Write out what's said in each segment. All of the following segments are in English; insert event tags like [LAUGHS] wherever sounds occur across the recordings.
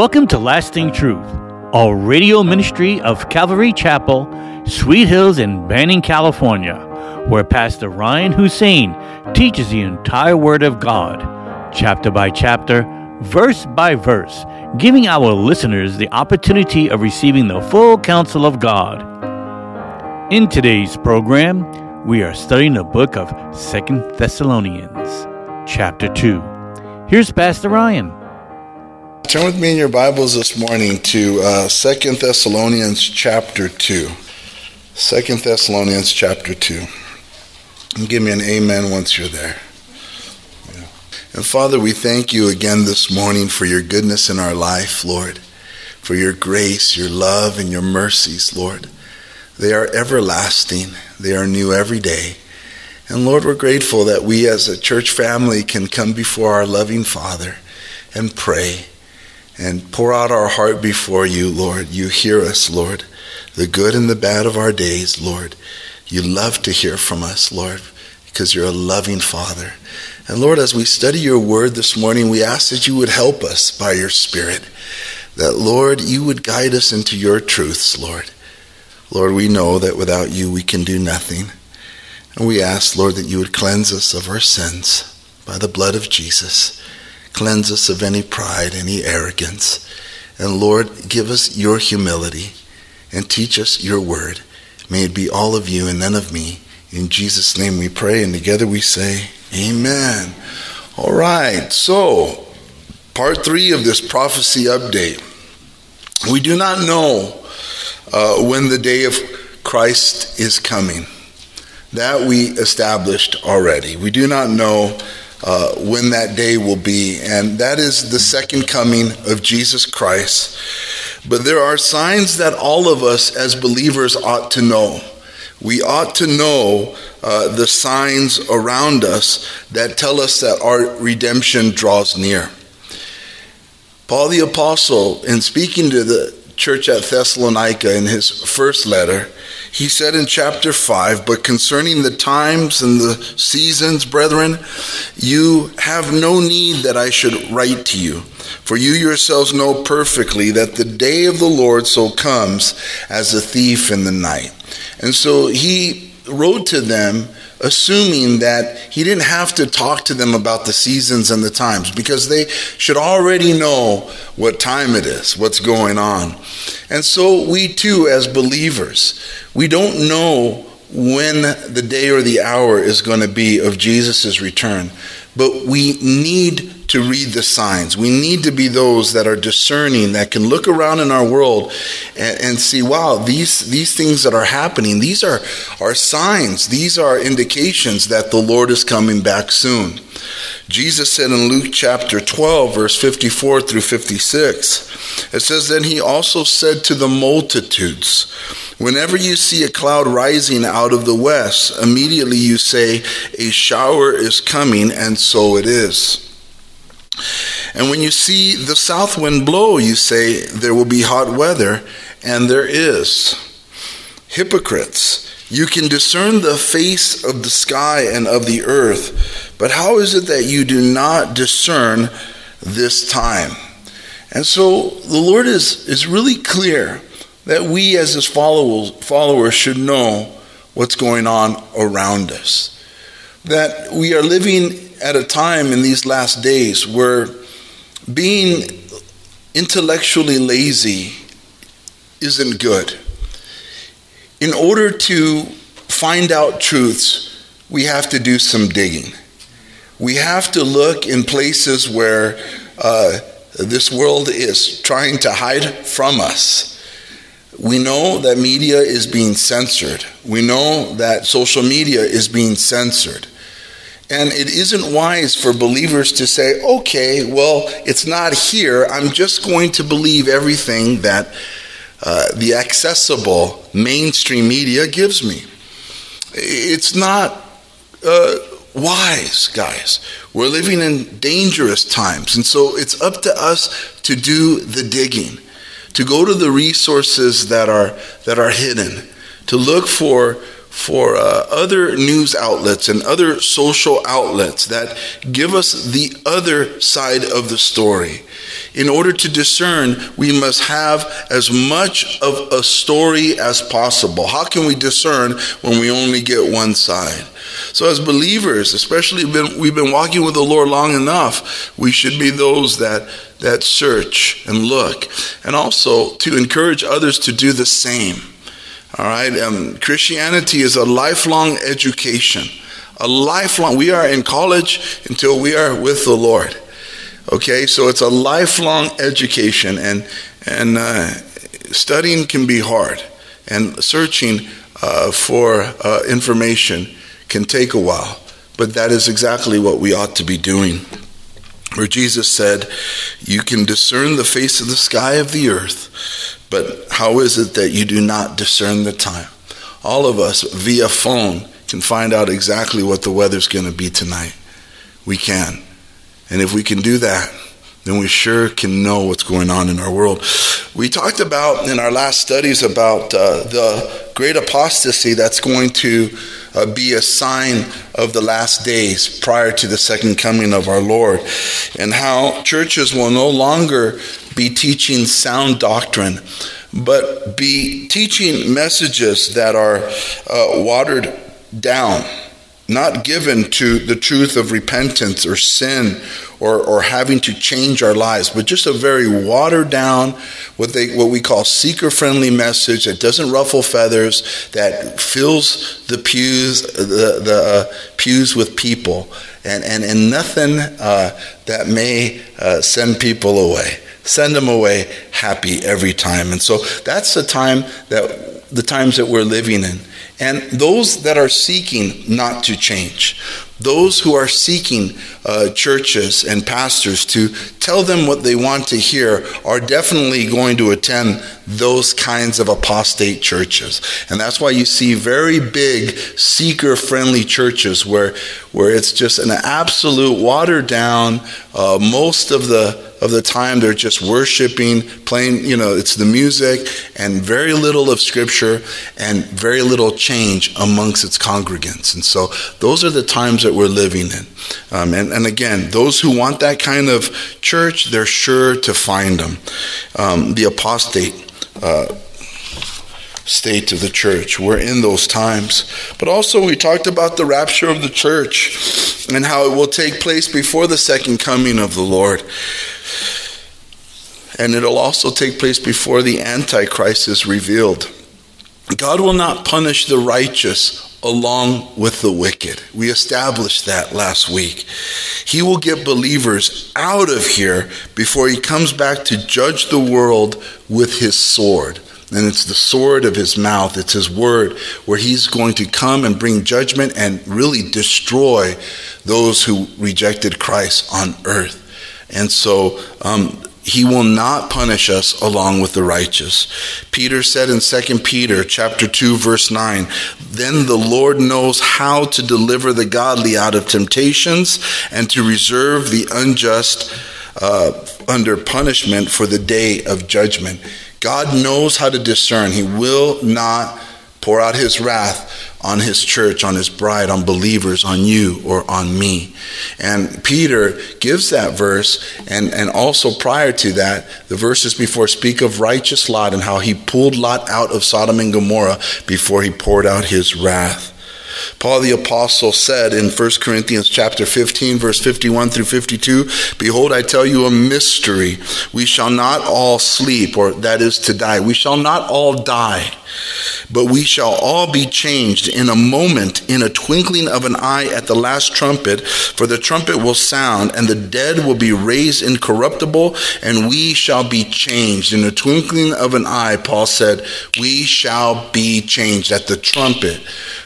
Welcome to Lasting Truth, a radio ministry of Calvary Chapel, Sweet Hills in Banning, California, where Pastor Ryan Hussein teaches the entire Word of God, chapter by chapter, verse by verse, giving our listeners the opportunity of receiving the full counsel of God. In today's program, we are studying the book of Second Thessalonians, chapter 2. Here's Pastor Ryan. Turn with me in your Bibles this morning to uh, 2 Thessalonians chapter 2. 2 Thessalonians chapter 2. And give me an amen once you're there. Yeah. And Father, we thank you again this morning for your goodness in our life, Lord, for your grace, your love, and your mercies, Lord. They are everlasting, they are new every day. And Lord, we're grateful that we as a church family can come before our loving Father and pray and pour out our heart before you, Lord. You hear us, Lord, the good and the bad of our days, Lord. You love to hear from us, Lord, because you're a loving Father. And Lord, as we study your word this morning, we ask that you would help us by your Spirit, that, Lord, you would guide us into your truths, Lord. Lord, we know that without you we can do nothing. And we ask, Lord, that you would cleanse us of our sins by the blood of Jesus. Cleanse us of any pride, any arrogance. And Lord, give us your humility and teach us your word. May it be all of you and none of me. In Jesus' name we pray, and together we say, Amen. All right, so part three of this prophecy update. We do not know uh, when the day of Christ is coming. That we established already. We do not know uh, when that day will be, and that is the second coming of Jesus Christ. But there are signs that all of us as believers ought to know. We ought to know uh, the signs around us that tell us that our redemption draws near. Paul the Apostle, in speaking to the church at Thessalonica in his first letter, he said in chapter 5, But concerning the times and the seasons, brethren, you have no need that I should write to you. For you yourselves know perfectly that the day of the Lord so comes as a thief in the night. And so he wrote to them assuming that he didn't have to talk to them about the seasons and the times because they should already know what time it is, what's going on. And so we too, as believers, we don't know when the day or the hour is going to be of Jesus' return, but we need to read the signs. We need to be those that are discerning, that can look around in our world and, and, see, wow, these, these things that are happening, these are, are signs, these are indications that the Lord is coming back soon. Jesus said in Luke chapter 12, verse 54 through 56, it says, Then he also said to the multitudes, Whenever you see a cloud rising out of the west, immediately you say, A shower is coming, and so it is. And when you see the south wind blow, you say, There will be hot weather, and there is. Hypocrites, you can discern the face of the sky and of the earth, but how is it that you do not discern this time? And so the Lord is, is really clear that we as his followers, followers should know what's going on around us. That we are living at a time in these last days where being intellectually lazy isn't good. In order to find out truths, we have to do some digging. We have to look in places where uh, this world is trying to hide from us. We know that media is being censored. We know that social media is being censored. And it isn't wise for believers to say, okay, well, it's not here. I'm just going to believe everything that uh, the accessible mainstream media gives me. It's not uh, wise, guys. We're living in dangerous times. And so it's up to us to do the digging, to go to the resources that are, that are hidden, to look for for uh, other news outlets and other social outlets that give us the other side of the story. In order to discern, we must have as much of a story as possible. How can we discern when we only get one side? So, as believers, especially when we've been walking with the Lord long enough, we should be those that, that search and look, and also to encourage others to do the same. All right, um, Christianity is a lifelong education. A lifelong, we are in college until we are with the Lord. Okay, so it's a lifelong education, and and uh, studying can be hard, and searching uh, for uh, information can take a while. But that is exactly what we ought to be doing. Where Jesus said, "You can discern the face of the sky of the earth, but how is it that you do not discern the time?" All of us via phone can find out exactly what the weather's going to be tonight. We can. And if we can do that, then we sure can know what's going on in our world. We talked about in our last studies about uh, the great apostasy that's going to uh, be a sign of the last days prior to the second coming of our Lord, and how churches will no longer be teaching sound doctrine, but be teaching messages that are uh, watered down not given to the truth of repentance or sin or, or having to change our lives, but just a very watered down, what, they, what we call seeker friendly message that doesn't ruffle feathers, that fills the pews, the, the uh, pews with people, and, and, and nothing uh, that may uh, send people away. Send them away happy every time. And so that's the time that the times that we're living in. And those that are seeking not to change, those who are seeking uh, churches and pastors to tell them what they want to hear, are definitely going to attend those kinds of apostate churches. And that's why you see very big seeker friendly churches where, where it's just an absolute watered down, uh, most of the of the time they're just worshiping, playing, you know, it's the music and very little of scripture and very little change amongst its congregants. And so those are the times that we're living in. Um, and, and again, those who want that kind of church, they're sure to find them. Um, the apostate. Uh, state of the church. We're in those times. But also, we talked about the rapture of the church and how it will take place before the second coming of the Lord. And it'll also take place before the Antichrist is revealed. God will not punish the righteous along with the wicked. We established that last week. He will get believers out of here before he comes back to judge the world with his sword. And it's the sword of his mouth, it's his word, where he's going to come and bring judgment and really destroy those who rejected Christ on earth. And so um, he will not punish us along with the righteous. Peter said in 2 Peter chapter 2 verse 9, "Then the Lord knows how to deliver the godly out of temptations and to reserve the unjust uh, under punishment for the day of judgment." God knows how to discern. He will not pour out his wrath on his church, on his bride, on believers, on you, or on me. And Peter gives that verse, and, and also prior to that, the verses before speak of righteous Lot and how he pulled Lot out of Sodom and Gomorrah before he poured out his wrath. Paul the apostle said in 1 Corinthians chapter 15 verse 51 through 52, behold I tell you a mystery. We shall not all sleep or that is to die. We shall not all die, but we shall all be changed in a moment, in a twinkling of an eye at the last trumpet, for the trumpet will sound and the dead will be raised incorruptible and we shall be changed in a twinkling of an eye. Paul said, we shall be changed at the trumpet.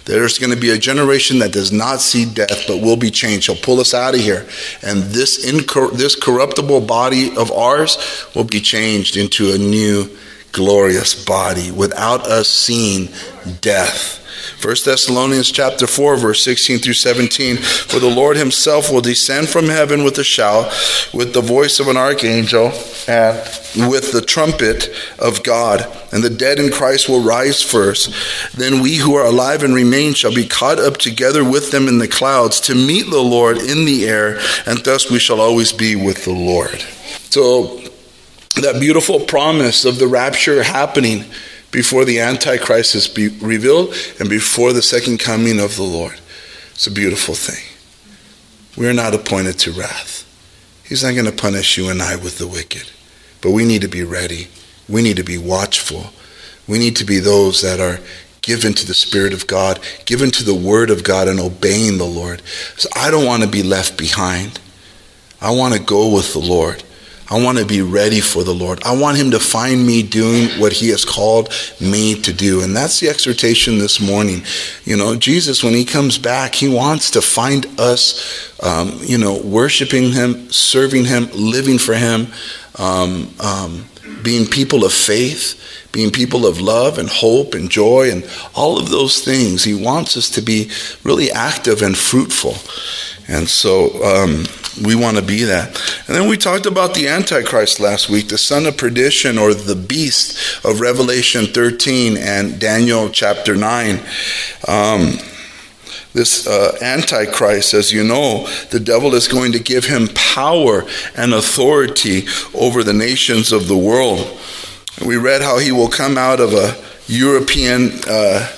There's going to be a generation that does not see death but will be changed. He'll pull us out of here. And this, incor- this corruptible body of ours will be changed into a new glorious body without us seeing death. 1 Thessalonians chapter 4 verse 16 through 17 for the Lord himself will descend from heaven with a shout with the voice of an archangel and with the trumpet of God. And the dead in Christ will rise first. Then we who are alive and remain shall be caught up together with them in the clouds to meet the Lord in the air and thus we shall always be with the Lord. So that beautiful promise of the rapture happening before the Antichrist is be revealed and before the second coming of the Lord. It's a beautiful thing. We're not appointed to wrath. He's not going to punish you and I with the wicked. But we need to be ready. We need to be watchful. We need to be those that are given to the Spirit of God, given to the Word of God, and obeying the Lord. So I don't want to be left behind. I want to go with the Lord. I want to be ready for the Lord. I want Him to find me doing what He has called me to do. And that's the exhortation this morning. You know, Jesus, when He comes back, He wants to find us, um, you know, worshiping Him, serving Him, living for Him, um, um, being people of faith, being people of love and hope and joy and all of those things. He wants us to be really active and fruitful. And so, um, we want to be that. And then we talked about the Antichrist last week, the son of perdition or the beast of Revelation 13 and Daniel chapter 9. Um, this uh, Antichrist, as you know, the devil is going to give him power and authority over the nations of the world. We read how he will come out of a European. Uh,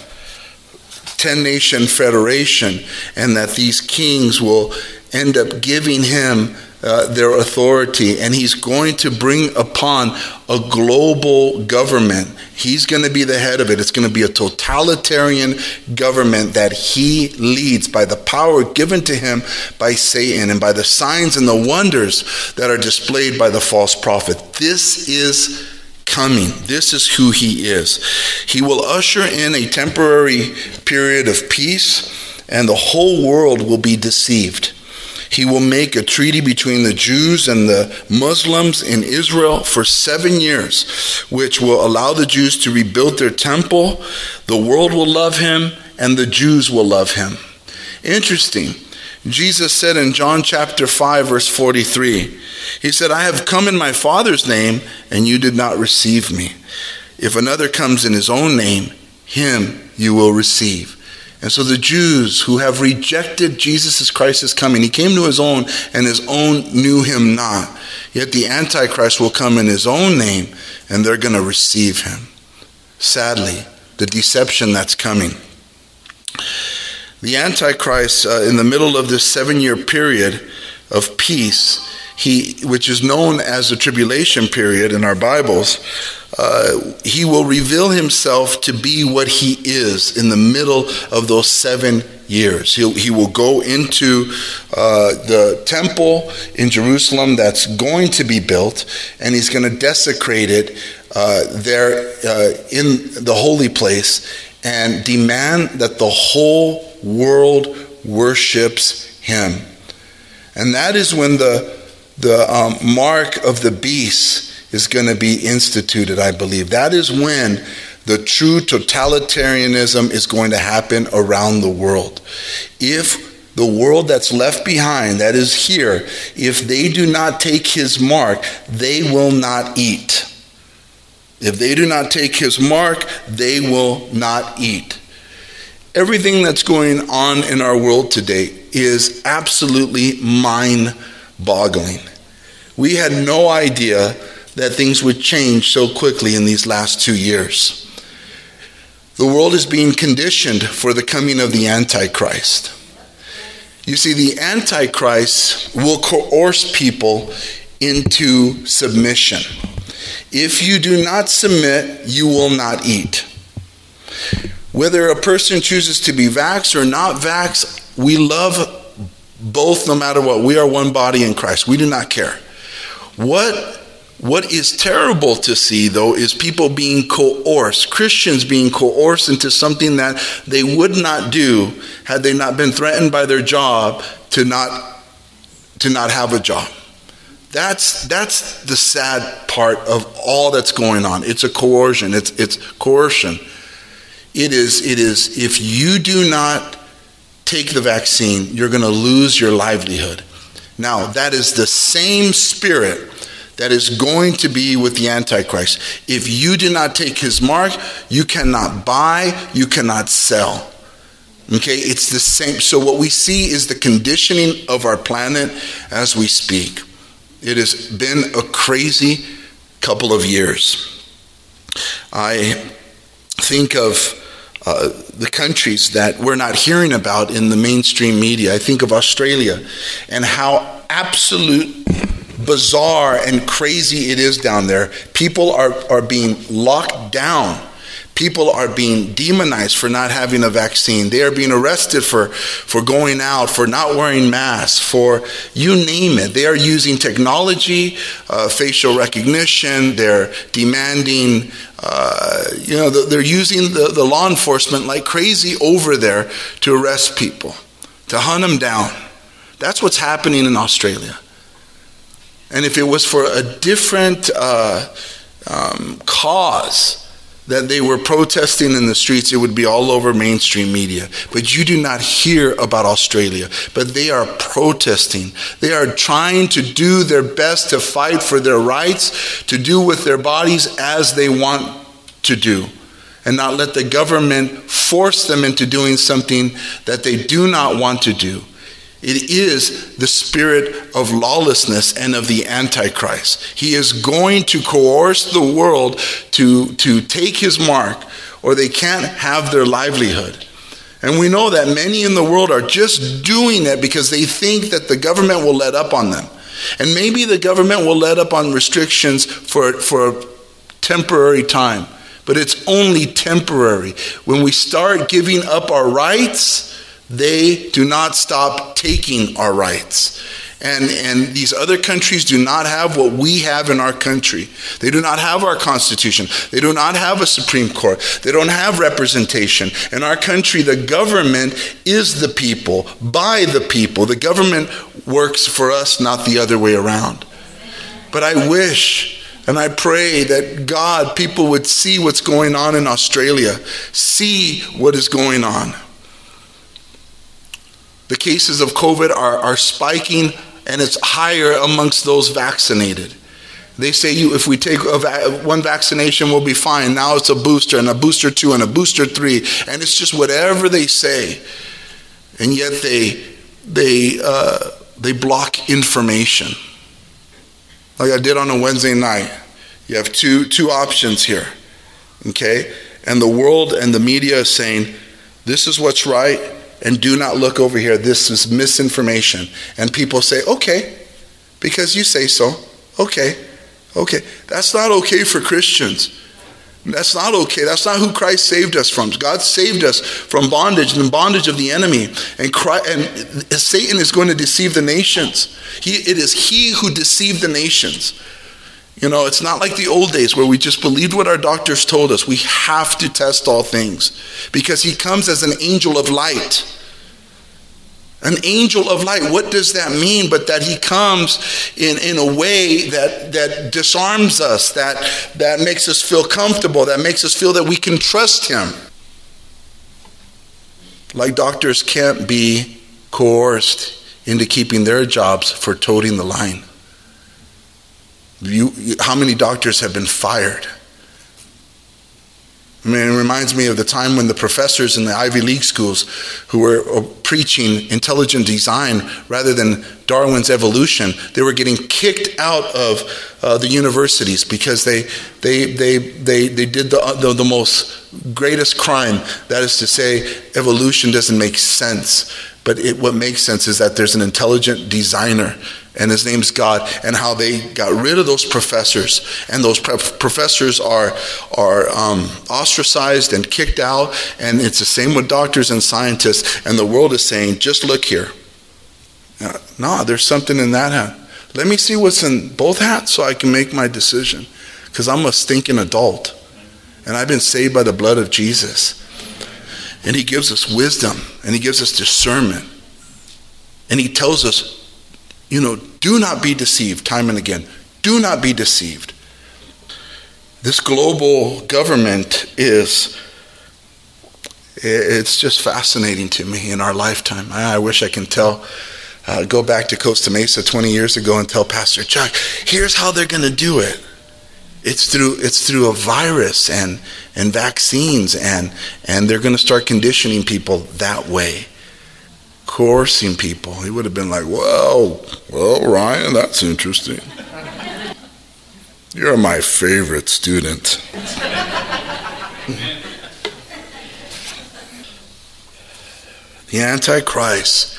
10 nation federation, and that these kings will end up giving him uh, their authority, and he's going to bring upon a global government. He's going to be the head of it. It's going to be a totalitarian government that he leads by the power given to him by Satan and by the signs and the wonders that are displayed by the false prophet. This is coming. This is who he is. He will usher in a temporary period of peace, and the whole world will be deceived. He will make a treaty between the Jews and the Muslims in Israel for seven years, which will allow the Jews to rebuild their temple. The world will love him, and the Jews will love him. Interesting. Jesus said in John chapter 5, verse 43, He said, I have come in my Father's name, and you did not receive me. If another comes in his own name, him you will receive. And so the Jews who have rejected Jesus as Christ's coming, he came to his own, and his own knew him not. Yet the Antichrist will come in his own name, and they're going to receive him. Sadly, the deception that's coming. The Antichrist, uh, in the middle of this seven year period of peace, he, which is known as the tribulation period in our Bibles, uh, he will reveal himself to be what he is in the middle of those seven years. He'll, he will go into uh, the temple in Jerusalem that's going to be built, and he's going to desecrate it uh, there uh, in the holy place and demand that the whole world worships him. And that is when the, the um, mark of the beast is going to be instituted, I believe. That is when the true totalitarianism is going to happen around the world. If the world that's left behind, that is here, if they do not take his mark, they will not eat. If they do not take his mark, they will not eat. Everything that's going on in our world today is absolutely mind boggling. We had no idea that things would change so quickly in these last two years. The world is being conditioned for the coming of the Antichrist. You see, the Antichrist will coerce people into submission. If you do not submit, you will not eat. Whether a person chooses to be vax or not vax, we love both no matter what. We are one body in Christ. We do not care. What what is terrible to see, though, is people being coerced, Christians being coerced into something that they would not do had they not been threatened by their job to not, to not have a job. That's, that's the sad part of all that's going on. It's a coercion, it's, it's coercion. it is, it is, if you do not take the vaccine, you're going to lose your livelihood. Now, that is the same spirit that is going to be with the Antichrist. If you do not take his mark, you cannot buy, you cannot sell. Okay, it's the same. So, what we see is the conditioning of our planet as we speak. It has been a crazy couple of years. I think of uh, the countries that we're not hearing about in the mainstream media. I think of Australia and how absolute bizarre and crazy it is down there. People are, are being locked down. People are being demonized for not having a vaccine. They are being arrested for, for going out, for not wearing masks, for you name it. They are using technology, uh, facial recognition. They're demanding, uh, you know, they're using the, the law enforcement like crazy over there to arrest people, to hunt them down. That's what's happening in Australia. And if it was for a different uh, um, cause that they were protesting in the streets, it would be all over mainstream media. But you do not hear about Australia. But they are protesting. They are trying to do their best to fight for their rights, to do with their bodies as they want to do and not let the government force them into doing something that they do not want to do. It is the spirit of lawlessness and of the Antichrist. He is going to coerce the world to, to take his mark, or they can't have their livelihood. And we know that many in the world are just doing it because they think that the government will let up on them. And maybe the government will let up on restrictions for, for a temporary time, but it's only temporary. When we start giving up our rights, they do not stop taking our rights. And, and these other countries do not have what we have in our country. They do not have our Constitution. They do not have a Supreme Court. They don't have representation. In our country, the government is the people, by the people. The government works for us, not the other way around. But I wish and I pray that God, people would see what's going on in Australia, see what is going on. The cases of COVID are, are spiking and it's higher amongst those vaccinated. They say you, if we take va- one vaccination, we'll be fine. Now it's a booster and a booster two and a booster three, and it's just whatever they say, and yet they they uh, they block information. Like I did on a Wednesday night, you have two two options here, okay, and the world and the media is saying this is what's right, and do not look over here. This is misinformation. And people say, okay, because you say so. Okay, okay. That's not okay for Christians. That's not okay. That's not who Christ saved us from. God saved us from bondage and the bondage of the enemy. And, Christ, and Satan is going to deceive the nations. He, it is he who deceived the nations. You know, it's not like the old days where we just believed what our doctors told us. We have to test all things because he comes as an angel of light. An angel of light, what does that mean? But that he comes in, in a way that, that disarms us, that, that makes us feel comfortable, that makes us feel that we can trust him. Like doctors can't be coerced into keeping their jobs for toting the line. You, you, how many doctors have been fired? I mean, it reminds me of the time when the professors in the Ivy League schools who were uh, preaching intelligent design rather than Darwin's evolution, they were getting kicked out of uh, the universities because they, they, they, they, they did the, the, the most greatest crime. That is to say, evolution doesn't make sense. But it, what makes sense is that there's an intelligent designer and his name's God, and how they got rid of those professors, and those professors are are um, ostracized and kicked out, and it's the same with doctors and scientists, and the world is saying, just look here. Uh, no, there's something in that hat. Let me see what's in both hats so I can make my decision, because I'm a stinking adult, and I've been saved by the blood of Jesus, and He gives us wisdom, and He gives us discernment, and He tells us you know, do not be deceived time and again. Do not be deceived. This global government is It's just fascinating to me in our lifetime. I wish I can tell. Uh, go back to Costa Mesa 20 years ago and tell Pastor Chuck, here's how they're going to do it. It's through it's through a virus and and vaccines and and they're going to start conditioning people that way, coercing people. He would have been like, "Well, well, Ryan, that's interesting. You're my favorite student." [LAUGHS] the Antichrist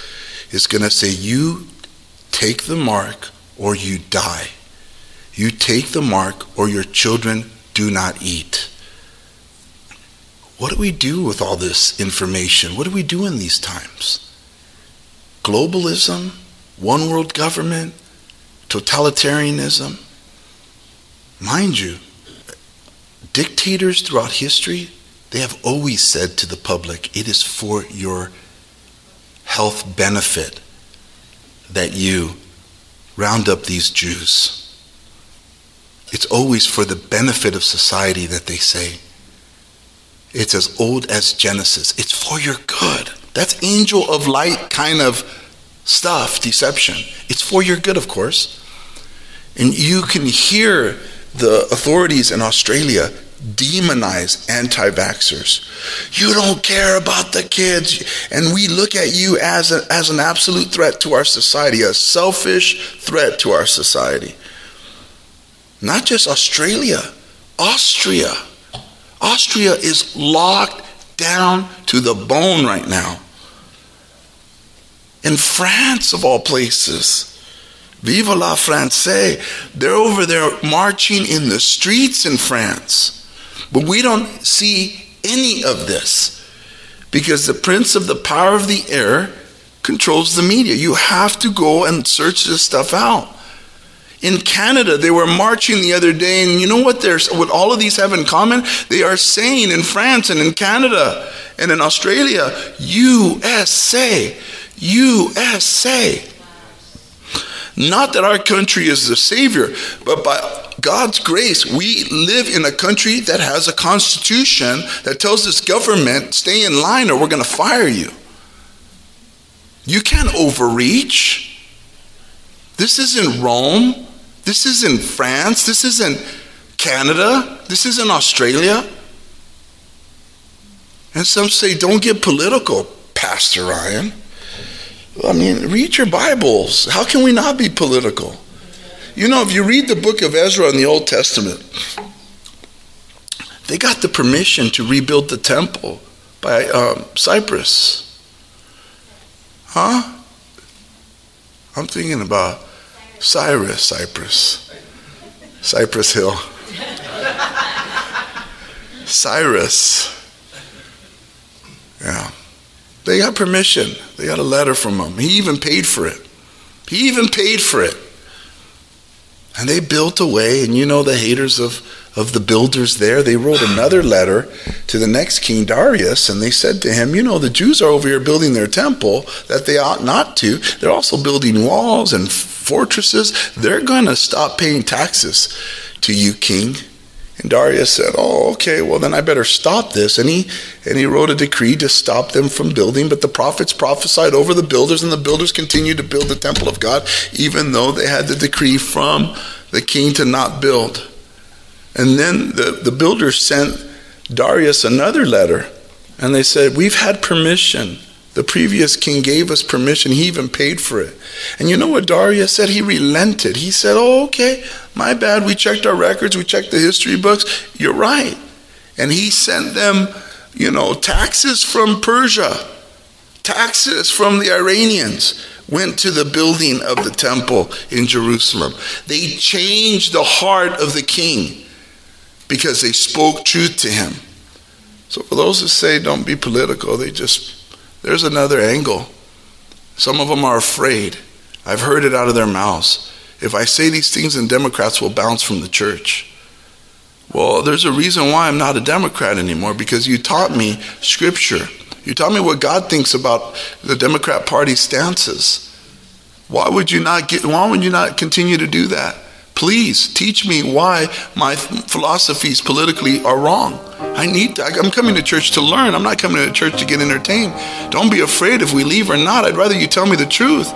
is going to say, You take the mark or you die. You take the mark or your children do not eat. What do we do with all this information? What do we do in these times? Globalism, one world government, totalitarianism. Mind you, dictators throughout history, they have always said to the public, it is for your health benefit that you round up these Jews. It's always for the benefit of society that they say. It's as old as Genesis. It's for your good. That's angel of light kind of stuff, deception. It's for your good, of course. And you can hear the authorities in Australia demonize anti vaxxers. You don't care about the kids, and we look at you as, a, as an absolute threat to our society, a selfish threat to our society. Not just Australia, Austria. Austria is locked down to the bone right now. In France, of all places, Vive la France, they're over there marching in the streets in France. But we don't see any of this because the prince of the power of the air controls the media. You have to go and search this stuff out. In Canada, they were marching the other day, and you know what? What all of these have in common. They are saying in France and in Canada and in Australia, USA, USA. Not that our country is the savior, but by God's grace, we live in a country that has a constitution that tells this government, stay in line or we're going to fire you. You can't overreach. This isn't Rome. This isn't France. This isn't Canada. This isn't Australia. And some say, don't get political, Pastor Ryan. I mean, read your Bibles. How can we not be political? You know, if you read the book of Ezra in the Old Testament, they got the permission to rebuild the temple by um, Cyprus. Huh? I'm thinking about Cyrus, Cyprus, Cypress Hill. [LAUGHS] Cyrus. Yeah. They got permission. They got a letter from him. He even paid for it. He even paid for it. And they built away, and you know the haters of, of the builders there, they wrote another letter to the next king, Darius, and they said to him, You know, the Jews are over here building their temple that they ought not to. They're also building walls and fortresses. They're going to stop paying taxes to you, king. And Darius said, "Oh, okay. Well, then I better stop this." And he and he wrote a decree to stop them from building. But the prophets prophesied over the builders, and the builders continued to build the temple of God, even though they had the decree from the king to not build. And then the, the builders sent Darius another letter, and they said, "We've had permission the previous king gave us permission. He even paid for it. And you know what Darius said? He relented. He said, Oh, okay, my bad. We checked our records, we checked the history books. You're right. And he sent them, you know, taxes from Persia, taxes from the Iranians went to the building of the temple in Jerusalem. They changed the heart of the king because they spoke truth to him. So for those who say don't be political, they just there's another angle. Some of them are afraid. I've heard it out of their mouths. If I say these things, then Democrats will bounce from the church. Well, there's a reason why I'm not a Democrat anymore because you taught me scripture. You taught me what God thinks about the Democrat Party stances. Why would you not get why would you not continue to do that? Please teach me why my philosophies politically are wrong. I need. I'm coming to church to learn. I'm not coming to church to get entertained. Don't be afraid if we leave or not. I'd rather you tell me the truth.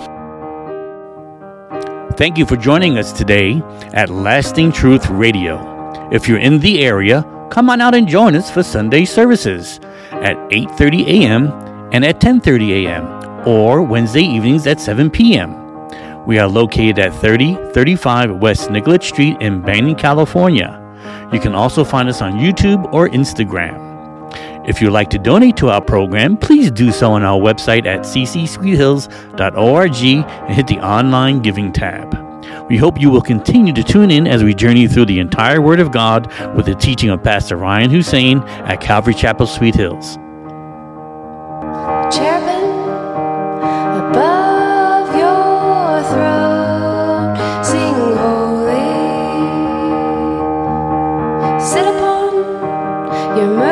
Thank you for joining us today at Lasting Truth Radio. If you're in the area, come on out and join us for Sunday services at 8:30 a.m. and at 10:30 a.m. or Wednesday evenings at 7 p.m. We are located at 3035 West Nicollet Street in Banning, California. You can also find us on YouTube or Instagram. If you'd like to donate to our program, please do so on our website at ccsweethills.org and hit the online giving tab. We hope you will continue to tune in as we journey through the entire Word of God with the teaching of Pastor Ryan Hussein at Calvary Chapel, Sweet Hills. Your